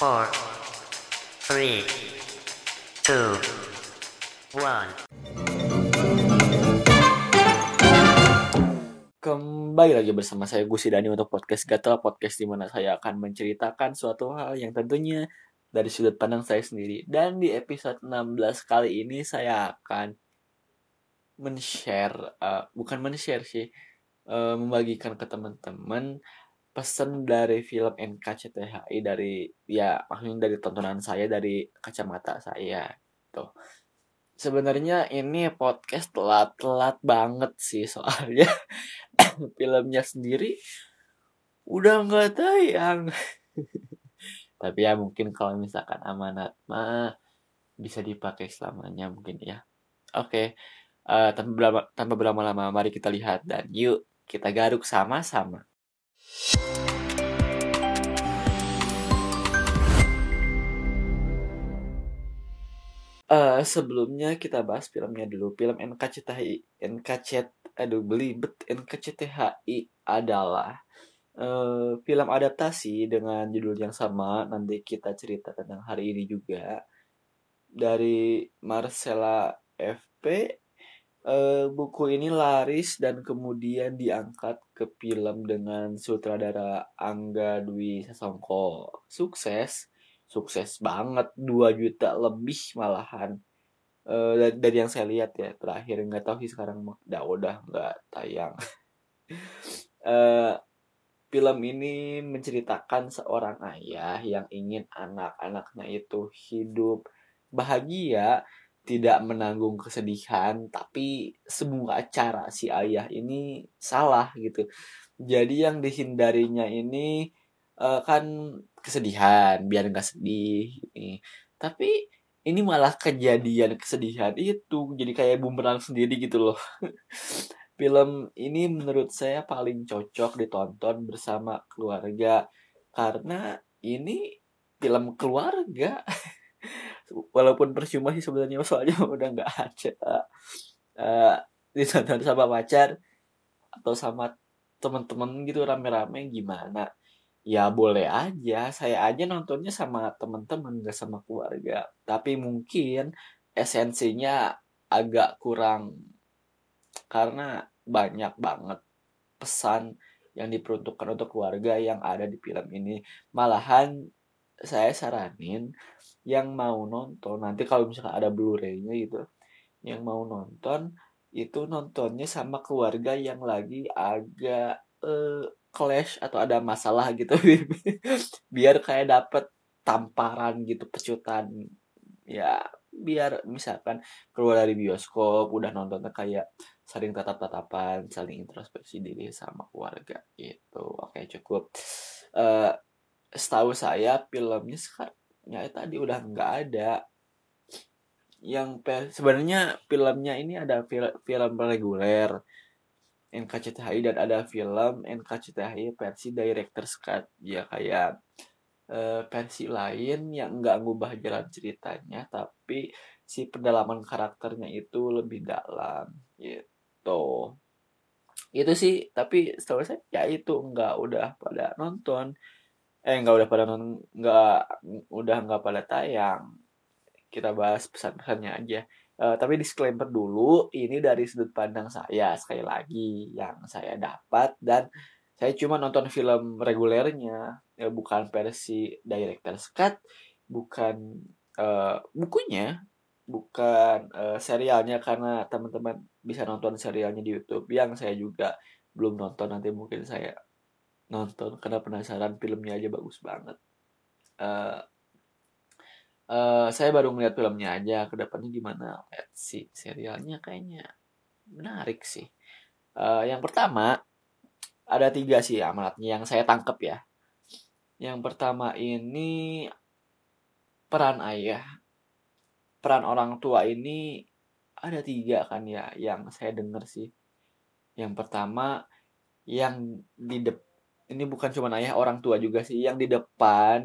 four, three, two, one. Kembali lagi bersama saya Gusi Dani untuk podcast Gatel Podcast di mana saya akan menceritakan suatu hal yang tentunya dari sudut pandang saya sendiri Dan di episode 16 kali ini saya akan men-share uh, Bukan men-share sih uh, Membagikan ke teman-teman pesan dari film NKCTHI dari ya maksudnya dari tontonan saya dari kacamata saya tuh sebenarnya ini podcast telat-telat banget sih soalnya. Filmnya sendiri udah nggak tayang. Tapi ya mungkin kalau misalkan amanat mah bisa dipakai selamanya mungkin ya. Oke okay. uh, eh, tanpa berlama-lama mari kita lihat dan yuk kita garuk sama-sama Uh, sebelumnya kita bahas filmnya dulu. Film NKCTHI, NKC, aduh belibet NKCTHI adalah uh, film adaptasi dengan judul yang sama. Nanti kita cerita tentang hari ini juga dari Marcella FP uh, buku ini laris dan kemudian diangkat ke film dengan sutradara Angga Dwi Sasongko. Sukses, sukses banget 2 juta lebih malahan. Uh, dari, dari yang saya lihat ya terakhir nggak tahu sih sekarang udah udah nggak tayang. uh, film ini menceritakan seorang ayah yang ingin anak-anaknya itu hidup bahagia tidak menanggung kesedihan tapi semua cara si ayah ini salah gitu. Jadi yang dihindarinya ini uh, kan kesedihan biar nggak sedih ini. Tapi ini malah kejadian kesedihan itu jadi kayak bumerang sendiri gitu loh. Film ini menurut saya paling cocok ditonton bersama keluarga karena ini film keluarga walaupun percuma sih sebenarnya soalnya udah nggak ada. Uh, ditonton sama pacar atau sama teman-teman gitu rame-rame gimana? Ya boleh aja saya aja nontonnya sama teman-teman nggak sama keluarga. Tapi mungkin esensinya agak kurang karena banyak banget pesan yang diperuntukkan untuk keluarga yang ada di film ini. Malahan saya saranin yang mau nonton nanti kalau misalnya ada Blu-ray-nya gitu yang mau nonton itu nontonnya sama keluarga yang lagi agak uh, clash atau ada masalah gitu. Biar kayak dapet tamparan gitu pecutan. Ya biar misalkan keluar dari bioskop udah nontonnya kayak saling tatap-tatapan saling introspeksi diri sama keluarga gitu. Oke cukup. Uh, setahu saya filmnya sekarang ya tadi udah nggak ada. Yang sebenarnya filmnya ini ada film, film reguler NKCTHI dan ada film NKCTHI versi director's cut. Ya kayak uh, versi lain yang nggak ngubah jalan ceritanya tapi si pendalaman karakternya itu lebih dalam gitu. Itu sih tapi setahu saya ya itu nggak udah pada nonton eh nggak udah pada nggak udah nggak pada tayang. Kita bahas pesan-pesannya aja. Uh, tapi disclaimer dulu ini dari sudut pandang saya sekali lagi yang saya dapat dan saya cuma nonton film regulernya. Ya bukan versi director's cut bukan uh, bukunya bukan uh, serialnya karena teman-teman bisa nonton serialnya di YouTube yang saya juga belum nonton nanti mungkin saya nonton karena penasaran filmnya aja bagus banget. Uh, uh, saya baru melihat filmnya aja ke depannya gimana? Lihat si serialnya kayaknya menarik sih. Uh, yang pertama ada tiga sih amanatnya yang saya tangkep ya. Yang pertama ini peran ayah. Peran orang tua ini ada tiga kan ya yang saya dengar sih. Yang pertama yang di depan ini bukan cuma ayah orang tua juga sih yang di depan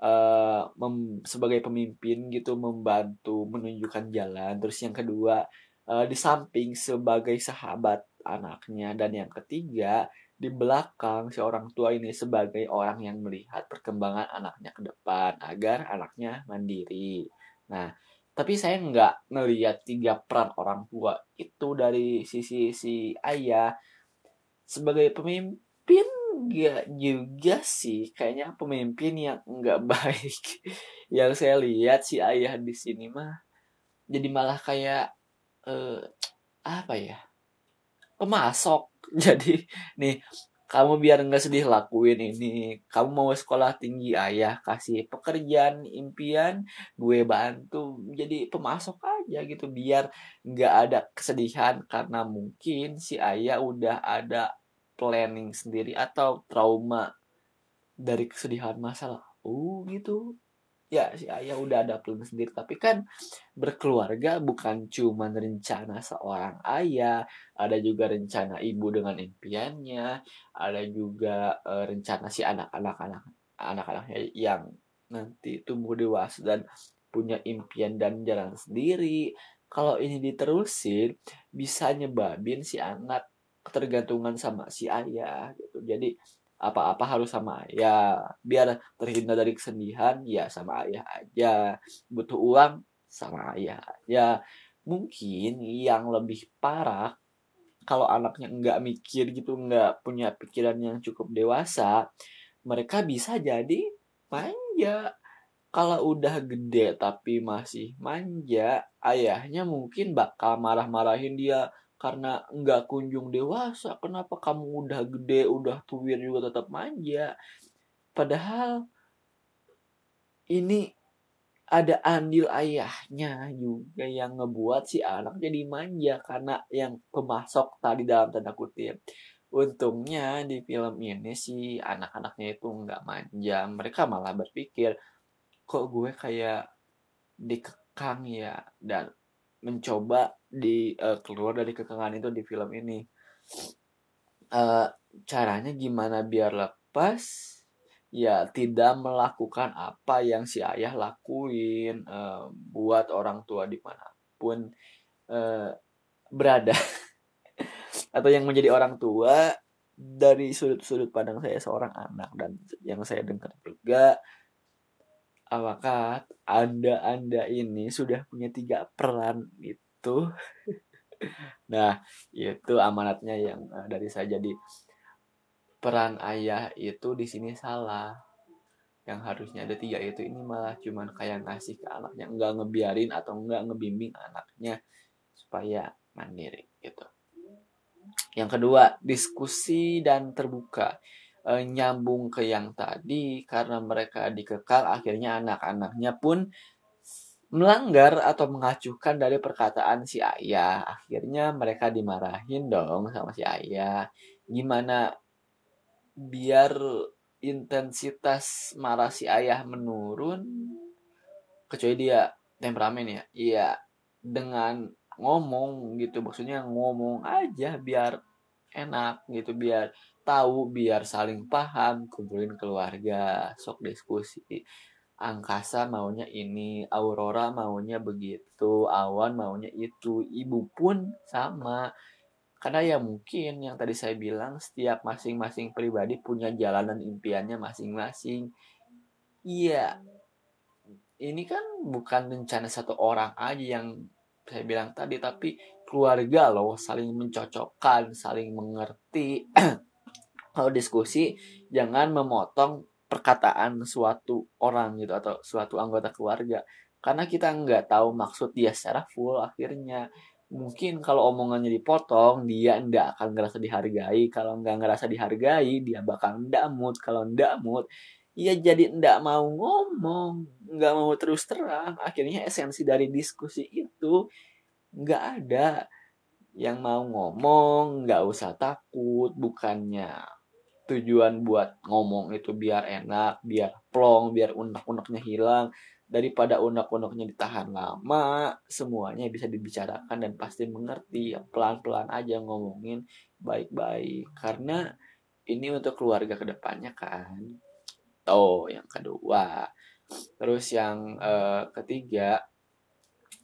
uh, mem, sebagai pemimpin gitu membantu menunjukkan jalan. Terus yang kedua uh, di samping sebagai sahabat anaknya. Dan yang ketiga di belakang si orang tua ini sebagai orang yang melihat perkembangan anaknya ke depan agar anaknya mandiri. Nah, tapi saya nggak melihat tiga peran orang tua itu dari sisi si ayah. Sebagai pemimpin nggak juga sih. Kayaknya pemimpin yang nggak baik. Yang saya lihat si ayah di sini mah jadi malah kayak eh, apa ya? Pemasok. Jadi nih kamu biar nggak sedih lakuin ini. Kamu mau sekolah tinggi ayah kasih pekerjaan impian gue bantu. Jadi pemasok aja gitu. Biar nggak ada kesedihan. Karena mungkin si ayah udah ada planning sendiri atau trauma dari kesedihan masalah oh gitu. Ya si ayah udah ada plan sendiri. Tapi kan berkeluarga bukan cuma rencana seorang ayah. Ada juga rencana ibu dengan impiannya. Ada juga uh, rencana si anak-anak anak anak-anaknya yang nanti tumbuh dewasa dan punya impian dan jalan sendiri. Kalau ini diterusin bisa nyebabin si anak ketergantungan sama si ayah gitu. Jadi apa-apa harus sama ayah. Biar terhindar dari kesedihan ya sama ayah aja. Butuh uang sama ayah ya mungkin yang lebih parah kalau anaknya nggak mikir gitu nggak punya pikiran yang cukup dewasa mereka bisa jadi manja. Kalau udah gede tapi masih manja ayahnya mungkin bakal marah-marahin dia karena nggak kunjung dewasa kenapa kamu udah gede udah tuwir juga tetap manja? Padahal ini ada andil ayahnya juga yang ngebuat si anak jadi manja karena yang pemasok tadi dalam tanda kutip. Untungnya di film ini si anak-anaknya itu nggak manja mereka malah berpikir kok gue kayak dikekang ya? Dan mencoba di uh, keluar dari kekangan itu di film ini. Uh, caranya gimana biar lepas? Ya tidak melakukan apa yang si ayah lakuin uh, buat orang tua di mana pun uh, berada. Atau yang menjadi orang tua dari sudut-sudut pandang saya seorang anak dan yang saya dengar juga apakah anda anda ini sudah punya tiga peran itu? Nah itu amanatnya yang uh, dari saya. Jadi peran ayah itu di sini salah. Yang harusnya ada tiga itu ini malah cuman kayak ngasih ke anaknya. Nggak ngebiarin atau nggak ngebimbing anaknya supaya mandiri gitu. Yang kedua diskusi dan terbuka e, nyambung ke yang tadi karena mereka dikekal akhirnya anak-anaknya pun melanggar atau mengacuhkan dari perkataan si ayah. Akhirnya mereka dimarahin dong sama si ayah. Gimana biar intensitas marah si ayah menurun? Kecuali dia temperamen ya? Iya dengan ngomong gitu. Maksudnya ngomong aja biar enak gitu biar tahu biar saling paham kumpulin keluarga sok diskusi. Angkasa maunya ini aurora maunya begitu awan maunya itu ibu pun sama. Karena ya mungkin yang tadi saya bilang setiap masing-masing pribadi punya jalan dan impiannya masing-masing. Iya ini kan bukan rencana satu orang aja yang saya bilang tadi tapi keluarga loh saling mencocokkan saling mengerti. Kalau diskusi jangan memotong perkataan suatu orang gitu atau suatu anggota keluarga. Karena kita nggak tahu maksud dia secara full akhirnya. Mungkin kalau omongannya dipotong dia nggak akan ngerasa dihargai. Kalau nggak ngerasa dihargai dia bakal ndak mood. Kalau ndak mood ia jadi ndak mau ngomong nggak mau terus terang. Akhirnya esensi dari diskusi itu nggak ada yang mau ngomong nggak usah takut bukannya tujuan buat ngomong itu biar enak, biar plong, biar unek-uneknya hilang daripada unek-uneknya ditahan lama, semuanya bisa dibicarakan dan pasti mengerti. Ya, pelan-pelan aja ngomongin baik-baik karena ini untuk keluarga ke depannya kan. Oh, yang kedua. Terus yang uh, ketiga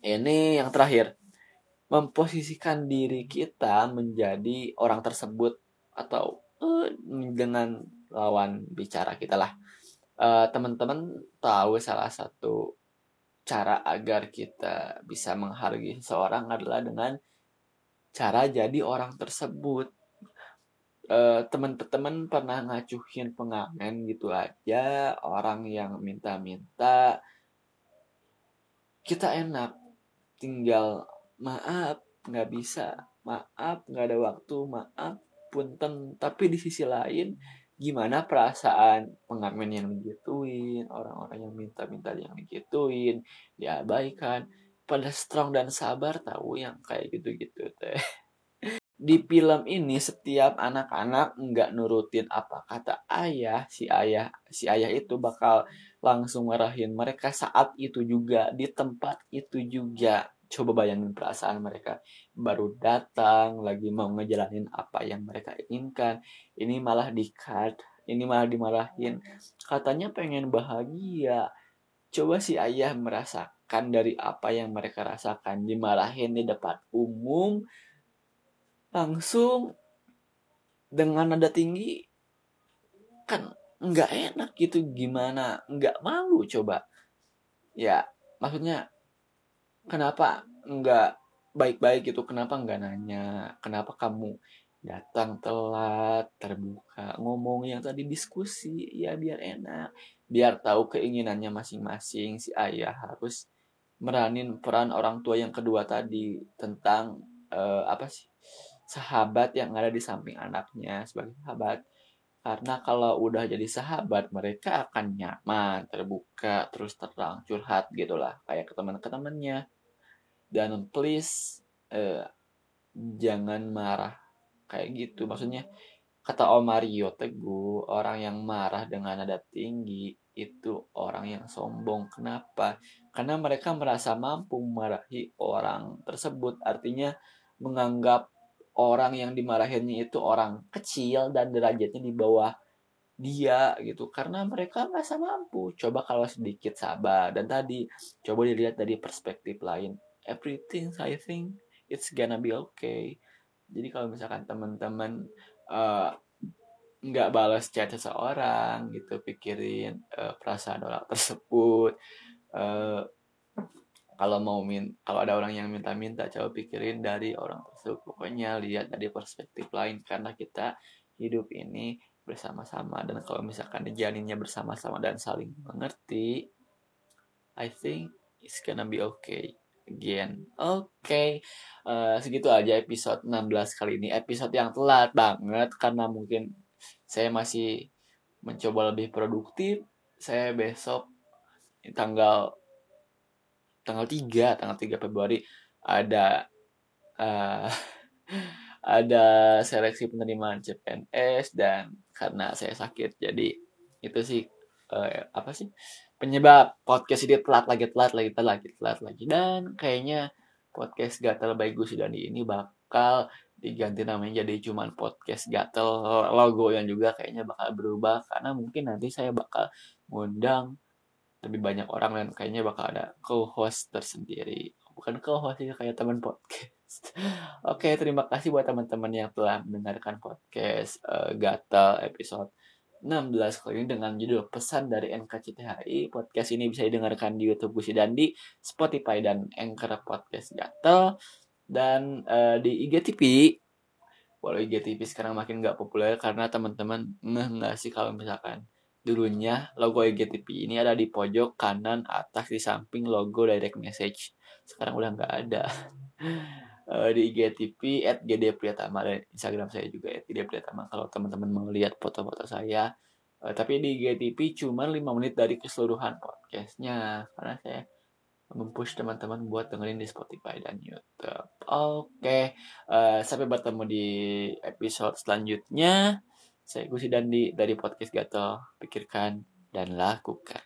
ini yang terakhir memposisikan diri kita menjadi orang tersebut atau uh, dengan lawan bicara kita lah. Uh, teman-teman tahu salah satu cara agar kita bisa menghargai seseorang adalah dengan cara jadi orang tersebut. Uh, teman-teman pernah ngacuhin pengamen gitu aja orang yang minta-minta kita enak tinggal maaf nggak bisa. Maaf nggak ada waktu. Maaf punten. Tapi di sisi lain gimana perasaan pengamen yang digituin orang-orang yang minta-minta yang digituin diabaikan. Pada strong dan sabar tahu yang kayak gitu-gitu teh. Di film ini setiap anak-anak nggak nurutin apa kata ayah si ayah si ayah itu bakal langsung marahin mereka saat itu juga di tempat itu juga coba bayangin perasaan mereka. Baru datang lagi mau ngejalanin apa yang mereka inginkan. Ini malah di cut ini malah dimarahin. Katanya pengen bahagia. Coba si ayah merasakan dari apa yang mereka rasakan. Dimarahin di depan umum langsung dengan nada tinggi kan nggak enak gitu gimana? Nggak malu coba. Ya maksudnya kenapa nggak baik-baik gitu? Kenapa nggak nanya? Kenapa kamu datang telat terbuka ngomong yang tadi diskusi? Ya biar enak. Biar tahu keinginannya masing-masing. Si ayah harus meranin peran orang tua yang kedua tadi tentang uh, apa sih? Sahabat yang ada di samping anaknya sebagai sahabat karena kalau udah jadi sahabat mereka akan nyaman terbuka terus terang curhat gitulah kayak ke teman temannya dan please uh, jangan marah kayak gitu. Maksudnya kata Om Mario Teguh orang yang marah dengan nada tinggi itu orang yang sombong. Kenapa? Karena mereka merasa mampu memarahi orang tersebut. Artinya menganggap orang yang dimarahinnya itu orang kecil dan derajatnya di bawah dia gitu. Karena mereka merasa mampu coba kalau sedikit sabar. Dan tadi coba dilihat dari perspektif lain. Everything I think it's gonna be okay. Jadi kalau misalkan teman-teman uh, nggak balas chat seseorang gitu pikirin uh, perasaan orang tersebut uh, kalau mau min kalau ada orang yang minta-minta coba pikirin dari orang tersebut. Pokoknya lihat dari perspektif lain karena kita hidup ini bersama-sama. Dan kalau misalkan dijalinnya bersama-sama dan saling mengerti I think it's gonna be okay again. Oke okay. uh, eh, segitu aja episode 16 kali ini. Episode yang telat banget karena mungkin saya masih mencoba lebih produktif. Saya besok tanggal tanggal 3 tanggal 3 Februari ada uh, ada seleksi penerimaan CPNS dan karena saya sakit jadi itu sih uh, apa sih penyebab podcast ini telat lagi telat lagi telat lagi telat lagi. Dan kayaknya podcast gatel by Gus Dandi ini bakal diganti namanya jadi cuman podcast gatel logo yang juga kayaknya bakal berubah karena mungkin nanti saya bakal ngundang lebih banyak orang dan kayaknya bakal ada co-host tersendiri. Bukan co-host sih kayak teman podcast. Oke terima kasih buat teman-teman yang telah mendengarkan podcast uh, gatal episode 16 kali ini dengan judul pesan dari NKCTHI podcast ini bisa didengarkan di YouTube Gusi Dandi Spotify dan Anchor Podcast Gatel dan uh, di IGTV walau IGTV sekarang makin nggak populer karena teman-teman nggak sih kalau misalkan Dulunya logo IGTV ini ada di pojok kanan atas di samping logo direct message. Sekarang udah nggak ada. uh, di IGTV at GD Priyatama dan Instagram saya juga at GD Priyatama kalau teman-teman mau lihat foto-foto saya. Uh, tapi di IGTV cuma 5 menit dari keseluruhan podcastnya karena saya mempush teman-teman buat dengerin di Spotify dan YouTube. Oke, okay. uh, sampai bertemu di episode selanjutnya. Saya Gusi Dandi dari podcast Gato. Pikirkan dan lakukan.